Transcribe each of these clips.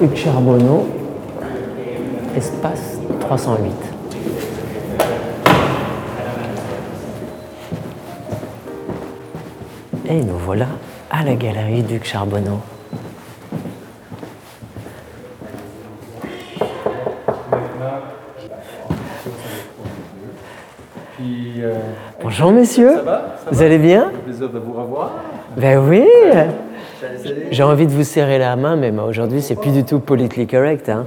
Hugues Charbonneau, espace 308. Et nous voilà à la galerie Duc Charbonneau. Bonjour messieurs. Ça va? Vous allez bien? Plaisir de vous revoir. Ben oui. J'ai envie de vous serrer la main, mais aujourd'hui, c'est plus du tout politically correct. Hein.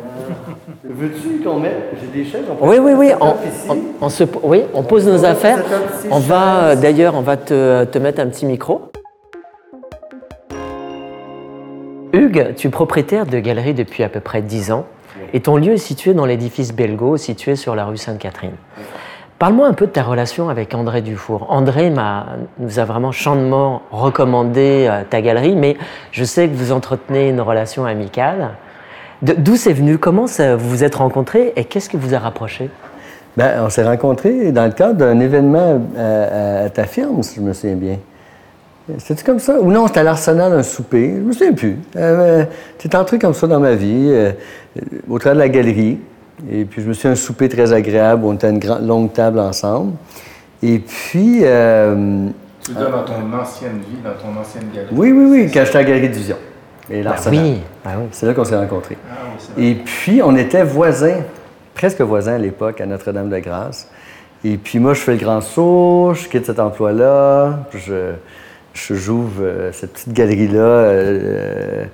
Veux-tu qu'on mette J'ai des chaises. On Oui, oui, oui. On, ici. on- on se, oui, on pose nos affaires. On va, chaises. d'ailleurs, on va te, te mettre un petit micro. Hugues, tu es propriétaire de galerie depuis à peu près 10 ans et ton lieu est situé dans l'édifice Belgo, situé sur la rue Sainte-Catherine. Parle-moi un peu de ta relation avec André Dufour. André nous a vraiment chaudement recommandé euh, ta galerie, mais je sais que vous entretenez une relation amicale. D'où c'est venu? Comment vous vous êtes rencontrés? Et qu'est-ce qui vous a rapproché? Ben, on s'est rencontrés dans le cadre d'un événement à, à- à ta firme, si je me souviens bien. C'était comme ça? Ou non, c'était à l'Arsenal, un souper. Je me souviens plus. Euh, c'était entré comme ça dans ma vie, euh, au travers de la galerie. Et puis, je me suis un souper très agréable. On était à une grande, longue table ensemble. Et puis, euh, Tu dire dans ton ancienne vie, dans ton ancienne galerie? oui, oui, oui, quand j'étais à la Galerie Division. Et. Oui, ah oui. C'est là qu'on s'est rencontrés. Ah oui, c'est vrai. Et puis, on était voisins, presque voisins à l'époque, à Notre-Dame-de-Grâce. Et puis, moi, je fais le grand saut, je quitte cet emploi-là, puis je, je j'ouvre euh, cette petite galerie-là, euh,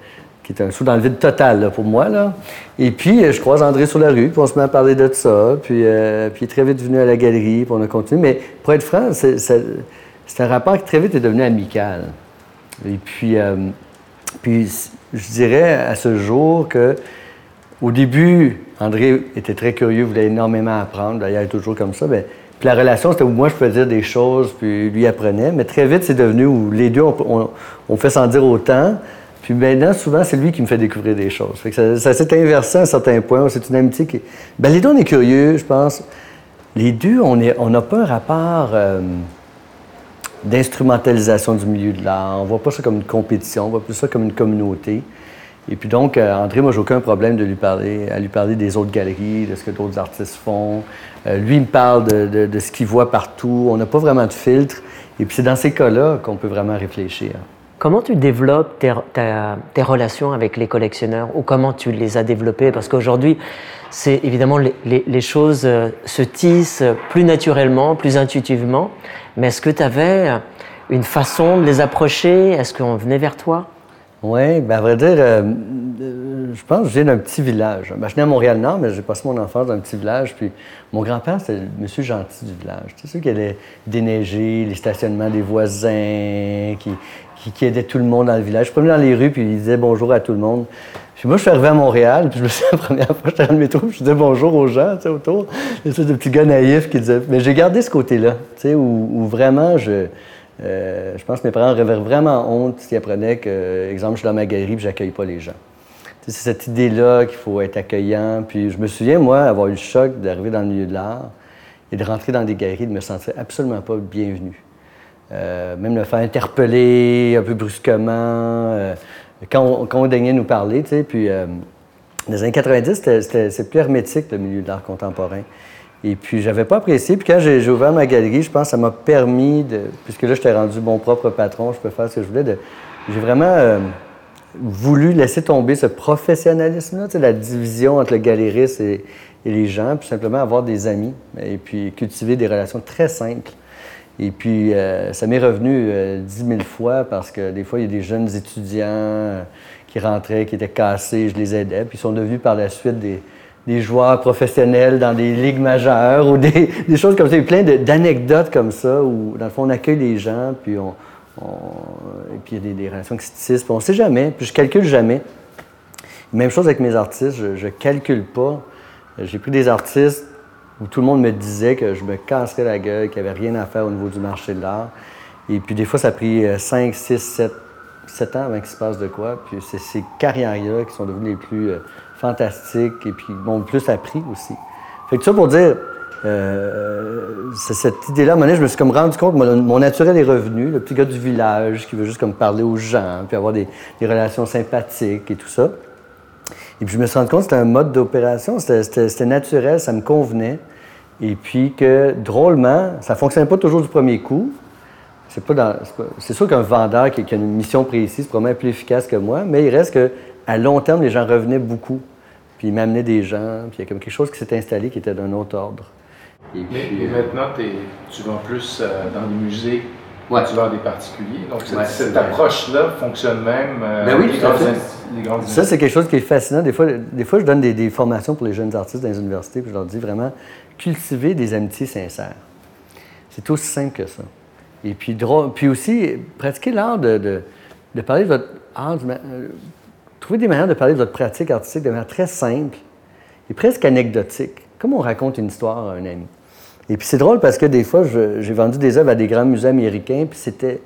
qui est un saut dans le vide total pour moi. Là. Et puis, euh, je croise André sur la rue, puis on se met à parler de ça. Puis, euh, puis il est très vite venu à la galerie, puis on a continué. Mais pour être franc, c'est, un rapport qui très vite est devenu amical. Et puis, euh, puis je dirais à ce jour que au début, André était très curieux, voulait énormément apprendre. D'ailleurs, il est toujours comme ça. Ben, puis la relation, c'était où moi, je pouvais dire des choses, puis lui apprenait. Mais très vite, c'est devenu où les deux, on, on- on fait sans dire autant. Puis maintenant, souvent, c'est lui qui me fait découvrir des choses. Ça, s'est inversé à un certain point. C'est une amitié qui... Ben, les deux, on est curieux, je pense. Les deux, on est- on n'a pas un rapport... euh, d'instrumentalisation du milieu de l'art. On voit pas ça comme une compétition, on voit plus ça comme une communauté. Et puis donc, euh, André, moi, j'ai aucun problème de lui parler, à lui parler des autres galeries, de ce que d'autres artistes font. Euh, lui, il me parle de ce qu'il voit partout. On n'a pas vraiment de filtre. Et puis c'est dans ces cas-là qu'on peut vraiment réfléchir. Comment tu développes tes, relations avec les collectionneurs ou comment tu les as développées? Parce qu'aujourd'hui, c'est évidemment les, choses euh, se tissent plus naturellement, plus intuitivement. Mais est-ce que tu avais une façon de les approcher? Est-ce qu'on venait vers toi? Oui, bien, à vrai dire, euh, euh, je pense que je viens d'un petit village. Ben, je suis né à Montréal-Nord, mais j'ai passé mon enfance dans un petit village. Puis mon grand-père, c'était le monsieur gentil du village. Tu sais, qui allait déneiger les stationnements des voisins, qui, qui, qui aidait tout le monde dans le village. Je promenais dans les rues, puis il disait bonjour à tout le monde. Puis moi, je suis arrivé à Montréal, puis je me suis la première fois, j'étais dans le métro, puis je disais bonjour aux gens, tu sais, autour. Une espèce de petit gars naïf qui disait... Mais j'ai gardé ce côté-là, tu sais, où, vraiment, je... euh, je pense que mes parents avaient vraiment honte s'ils apprenaient que, exemple, je suis dans ma galerie et j'accueille pas les gens. C'est cette idée-là qu'il faut être accueillant. Puis je me souviens, moi, avoir eu le choc d'arriver dans le milieu de l'art et de rentrer dans des galeries, de me sentir absolument pas bienvenu. Euh, même me faire interpeller un peu brusquement, euh, quand, on, daignait nous parler. Puis euh, dans les années 90, c'était- plus hermétique, le milieu de l'art contemporain. Et puis, j'avais pas apprécié. Puis quand j'ai ouvert ma galerie, je pense que ça m'a permis de... Puisque là, j'étais rendu mon propre patron, je peux faire ce que je voulais. J'ai vraiment voulu laisser tomber ce professionnalisme-là, la division entre le galériste et, et les gens, puis simplement avoir des amis et puis cultiver des relations très simples. Et puis, euh, ça m'est revenu euh, dix mille fois parce que des fois, il y a des jeunes étudiants euh, qui rentraient, qui étaient cassés, je les aidais, puis ils sont devenus par la suite des, joueurs professionnels dans des ligues majeures ou des, choses comme ça. Il y a plein d'anecdotes comme ça où, dans le fond, on accueille les gens, puis on, et puis il y a des, relations qui se tissent, puis on ne sait jamais, puis je calcule jamais. Même chose avec mes artistes, je ne calcule pas. Euh, J'ai pris des artistes où tout le monde me disait que je me casserais la gueule, qu'il n'y avait rien à faire au niveau du marché de l'art. Et puis des fois, ça a pris 5, 6, 7, 7 ans avant qu'il se passe de quoi. Puis c'est ces carrières-là qui sont devenues les plus euh, fantastiques et puis m'ont le plus appris aussi. Fait que ça pour dire, euh, cette idée-là, à je me suis comme rendu compte que mon, mon naturel est revenu, le petit gars du village qui veut juste comme parler aux gens, puis avoir des relations sympathiques et tout ça. Et puis je me suis rendu compte que c'était un mode d'opération, c'était naturel, ça me convenait. Et puis que drôlement, ça ne fonctionnait pas toujours du premier coup. C'est pas c'est sûr qu'un vendeur qui, a une mission précise probablement plus efficace que moi, mais il reste que à long terme, les gens revenaient beaucoup. Puis ils m'amenaient des gens, puis il y a comme quelque chose qui s'est installé qui était d'un autre ordre. Et, puis, maintenant, tu vas plus euh, dans les musées Ouais. Tu vas des particuliers. Donc, cette, approche-là fonctionne même euh, ben oui, les, grandes, les Ça, c'est quelque chose qui est fascinant. Des fois, des fois je donne des, formations pour les jeunes artistes dans les universités, puis je leur dis vraiment cultiver des amitiés sincères. C'est aussi simple que ça. Et puis, puis aussi, pratiquer l'art de, de, parler de votre art, euh, trouver des manières de parler de votre pratique artistique de manière très simple et presque anecdotique, comme on raconte une histoire à un ami. Et puis c'est drôle parce que des fois, j'ai vendu des œuvres à des grands musées américains, puis c'était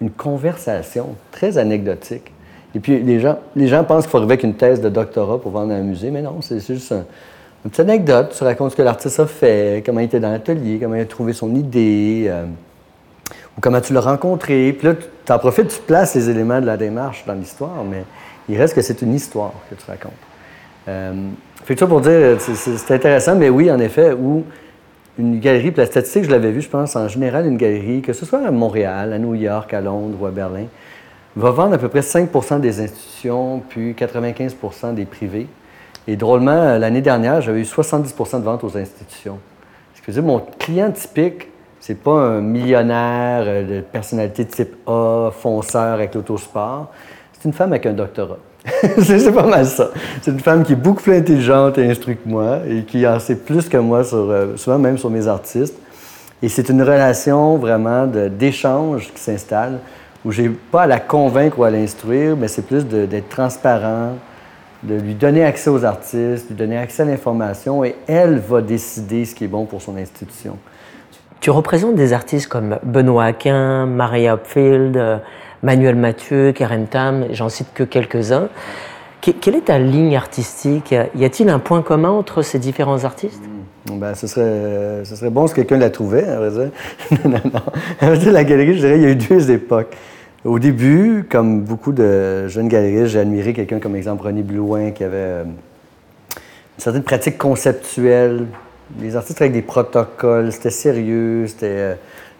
une conversation très anecdotique. Et puis les gens, les gens pensent qu'il faut arriver avec une thèse de doctorat pour vendre un musée, mais non, c'est juste une petite anecdote. Tu racontes ce que l'artiste a fait, comment il était dans l'atelier, comment il a trouvé son idée, euh, ou comment tu l'as rencontré. Puis là, tu en profites, tu places les éléments de la démarche dans l'histoire, mais il reste que c'est une histoire que tu racontes. Euh, fait que ça pour dire, c'est intéressant, mais oui, en effet, où une galerie, puis la statistique, je l'avais vu, je pense, en général, une galerie, que ce soit à Montréal, à New York, à Londres ou à Berlin, va vendre à peu près 5% des institutions, puis 95% des privés. Et drôlement, l'année dernière, j'avais eu 70% de ventes aux institutions. Ce que je veux mon client typique, c'est pas un millionnaire euh, de personnalité type A, fonceur avec l'autosport. C'est une femme avec un doctorat. c'est pas mal ça. C'est une femme qui est beaucoup plus intelligente et instruite que moi et qui en sait plus que moi, sur, euh, souvent même sur mes artistes. Et c'est une relation vraiment d'échange qui s'installe où j'ai pas à la convaincre ou à l'instruire, mais c'est plus d'être transparent, de lui donner accès aux artistes, lui donner accès à l'information et elle va décider ce qui est bon pour son institution. Tu représentes des artistes comme Benoît Aquin, Maria Hopfield, euh, Manuel Mathieu, Karen Tam, j'en cite que quelques-uns. quelle est ta ligne artistique? Y a-t-il un point commun entre ces différents artistes? Hmm. ben, ce, serait, ce serait bon si quelqu'un la trouvait, à vrai dire. non, non, La galerie, je dirais, il y a eu deux époques. Au début, comme beaucoup de jeunes galeristes, j'ai admiré quelqu'un comme exemple René Blouin qui avait euh, une certaine pratique conceptuelle. Les artistes avec des protocoles, c'était sérieux, c'était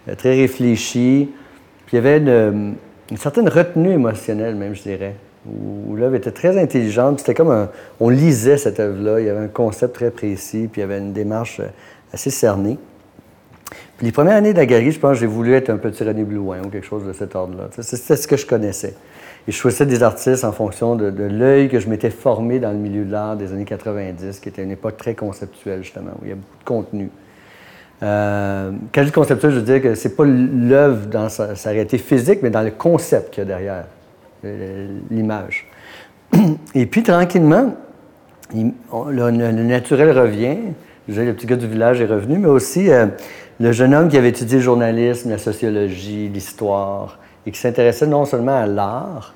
euh, très réfléchi. Puis il y avait une, une certaine retenue émotionnelle, même, je dirais, où, l'œuvre était très intelligente. C'était comme un, on lisait cette œuvre-là. Il y avait un concept très précis, puis il y avait une démarche euh, assez cernée. Puis les premières années de la galerie, je pense que j'ai voulu être un petit René Blouin ou quelque chose de cet ordre-là. C'était ce que je connaissais. Et je choisissais des artistes en fonction de, l'œil que je m'étais formé dans le milieu de l'art des années 90, qui était une époque très conceptuelle, justement, où il y a beaucoup de contenu. Euh, quand je dis conceptuel, je veux dire que c'est pas l'œuvre dans sa, réalité physique, mais dans le concept qu'il y a derrière l'image. Et puis, tranquillement, le, naturel revient. Le petit gars du village est revenu, mais aussi euh, le jeune homme qui avait étudié le journalisme, la sociologie, l'histoire, et qui s'intéressait non seulement à l'art.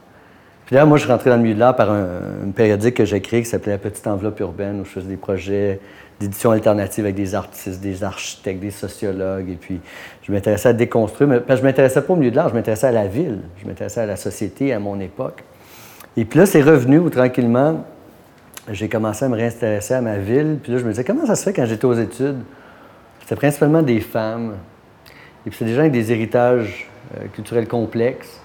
Puis là, moi, je suis rentré dans le milieu de l'art par un, une périodique que j'ai créée qui s'appelait La Petite Enveloppe urbaine, où je faisais des projets d'édition alternative avec des artistes, des architectes, des sociologues. Et puis, je m'intéressais à déconstruire. Mais, parce que je m'intéressais pas au milieu de l'art, je m'intéressais à la ville, je m'intéressais à la société, à mon époque. Et puis là, c'est revenu où tranquillement, j'ai commencé à me réintéresser à ma ville. Puis là, je me disais, comment ça se fait quand j'étais aux études? C'était principalement des femmes. Et puis c'est des gens avec des héritages euh, culturels complexes.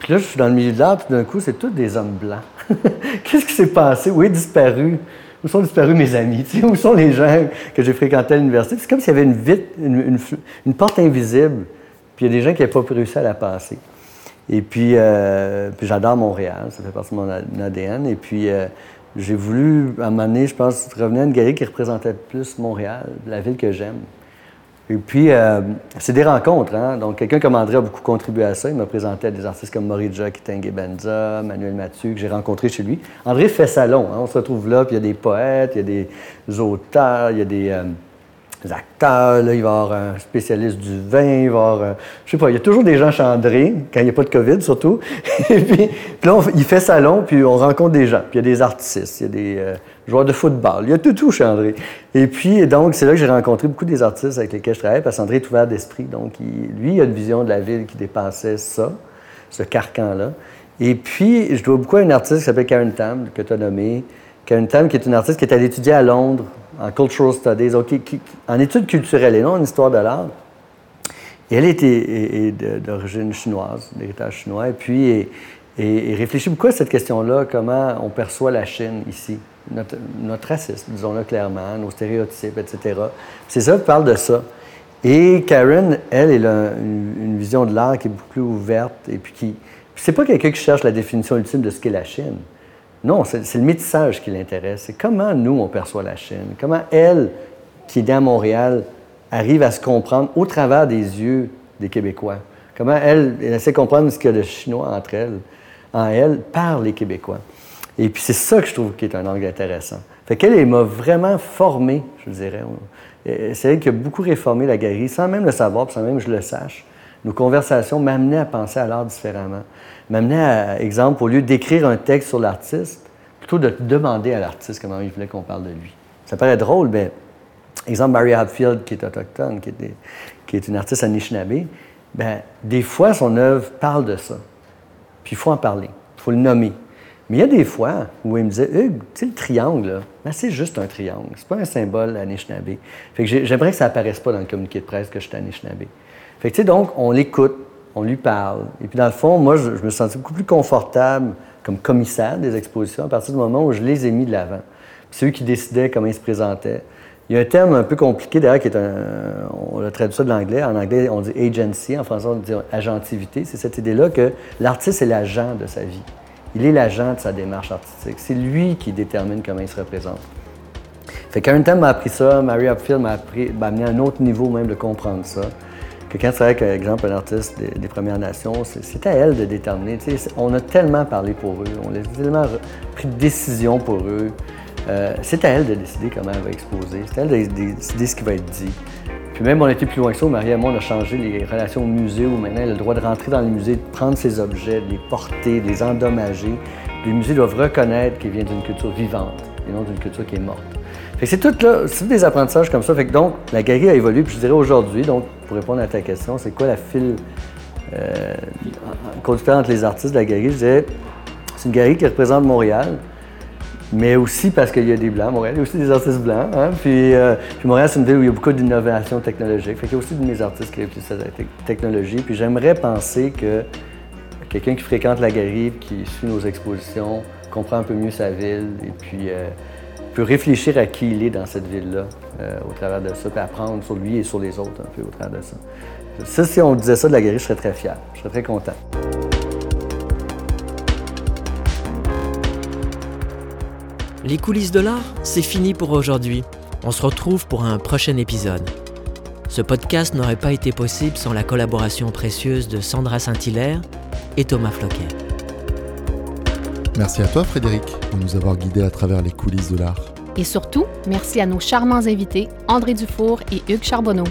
Puis là, je suis dans le milieu de l'art, puis d'un coup, c'est tous des hommes blancs. Qu'est-ce qui s'est passé? Où est disparu? Où sont disparus mes amis? où sont les gens que j'ai fréquentés à l'université? C'est comme s'il y avait une, une, porte invisible, puis il y a des gens qui n'avaient pas réussi à la passer. Et puis, euh, puis j'adore Montréal, ça fait partie de mon ADN. Et puis, euh, j'ai voulu, à un moment donné, je pense, revenir à une galerie qui représentait plus Montréal, la ville que j'aime. Et puis, euh, c'est des rencontres. Hein? Donc, quelqu'un comme André a beaucoup contribué à ça. Il m'a présenté des artistes comme Morija Kitenge Benza, Manuel Mathieu, que j'ai rencontré chez lui. André fait salon. Hein? On se retrouve là, puis il y a des poètes, il y a des auteurs, il y a des, euh, acteurs, là, il va y avoir un spécialiste du vin, il va y avoir, euh, je sais pas, il y a toujours des gens chez André, quand il n'y a pas de COVID surtout. Et puis, là, il fait salon, puis on rencontre des gens. Puis il y a des artistes, il y a des joueur de football. Il y a tout, tout chez André. Et puis, donc, c'est là que j'ai rencontré beaucoup des artistes avec lesquels je travaille, parce qu'André est ouvert d'esprit. Donc, lui, il a une vision de la ville qui dépassait ça, ce carcan-là. Et puis, je dois beaucoup à une artiste qui s'appelle Karen Tam, que tu as nommée. Karen Tam, qui est une artiste qui est allée étudier à Londres en Cultural Studies, en études culturelles et non en histoire de l'art. Elle était d'origine chinoise, d'héritage chinois, et puis et, réfléchit beaucoup à cette question-là, comment on perçoit la Chine ici, notre, racisme, disons-le clairement, nos stéréotypes, etc. C'est ça, parle de ça. Et Karen, elle, elle a une, vision de l'art qui est beaucoup plus ouverte et puis qui. C'est pas quelqu'un qui cherche la définition ultime de ce qu'est la Chine. Non, c'est le métissage qui l'intéresse. C'est comment nous, on perçoit la Chine? Comment elle, qui est dans Montréal, arrive à se comprendre au travers des yeux des Québécois? Comment elle, elle essaie de comprendre ce qu'il y a de chinois entre elles, en elle, par les Québécois? Et puis c'est ça que je trouve qui est un angle intéressant. Fait qu'elle, elle, m'a vraiment formé, je dirais. C'est elle qui a beaucoup réformé la galerie, sans même le savoir, sans même que je le sache. Nos conversations m'amenaient à penser à l'art différemment. M'amenaient à, exemple, au lieu d'écrire un texte sur l'artiste, plutôt de demander à l'artiste comment il voulait qu'on parle de lui. Ça paraît drôle, mais exemple, Mary Hadfield, qui est autochtone, qui est, qui est une artiste Anishinaabe, ben, des fois, son œuvre parle de ça. Puis il faut en parler, il faut le nommer. Mais il y a des fois où il me disait, Hugues, tu sais, le triangle, ben, c'est juste un triangle. C'est pas un symbole Anishinaabe. Fait que j'aimerais que ça apparaisse pas dans le communiqué de presse que je suis Anishinaabe. Fait que, donc, on l'écoute, on lui parle. Et puis, dans le fond, moi, je, me sentais beaucoup plus confortable comme commissaire des expositions à partir du moment où je les ai mis de l'avant. C'est eux qui décidaient comment ils se présentaient. Il y a un terme un peu compliqué d'ailleurs qui est un. On a traduit ça de l'anglais. En anglais, on dit agency. En français, on dit agentivité. C'est cette idée-là que l'artiste est l'agent de sa vie. Il est l'agent de sa démarche artistique. C'est lui qui détermine comment il se représente. Fait qu'un temps m'a appris ça, Mary Upfield m'a amené à un autre niveau même de comprendre ça. Que quand tu avec, par exemple, un artiste des, Premières Nations, c'est à elle de déterminer. on a tellement parlé pour eux, on a tellement pris de décisions pour eux. Euh, c'est à elle de décider comment elle va exposer. C'est à elle de décider ce qui va être dit. Puis même, on a été plus loin que ça. Marie et moi, on a changé les relations au musée où maintenant, elle a le droit de rentrer dans les musées, de prendre ses objets, de les porter, de les endommager. Les musées doivent reconnaître qu'il vient d'une culture vivante et non d'une culture qui est morte. C'est tout là, c'est des apprentissages comme ça. Fait que donc, la galerie a évolué. Puis je dirais aujourd'hui, donc, pour répondre à ta question, c'est quoi la file euh, conducteur entre les artistes de la galerie? Je dirais, c'est une galerie qui représente Montréal, mais aussi parce qu'il y a des Blancs. Montréal, il y a aussi des artistes blancs. Hein. Euh, puis, Montréal, c'est une ville où il y a beaucoup d'innovation technologique. Fait qu'il y a aussi des artistes qui réfléchissent à la technologie. Puis j'aimerais penser que quelqu'un qui fréquente la galerie, qui suit nos expositions, comprend un peu mieux sa ville et puis euh, peut réfléchir à qui il est dans cette ville-là euh, au travers de ça, puis apprendre sur lui et sur les autres un peu au travers de ça. Ça, si on disait ça de la galerie, je serais très fier. Je serais très content. Les coulisses de l'art, c'est fini pour aujourd'hui. On se retrouve pour un prochain épisode. Ce podcast n'aurait pas été possible sans la collaboration précieuse de Sandra Saint-Hilaire et Thomas Floquet. Merci à toi Frédéric pour nous avoir guidés à travers les coulisses de l'art. Et surtout, merci à nos charmants invités André Dufour et Hugues Charbonneau.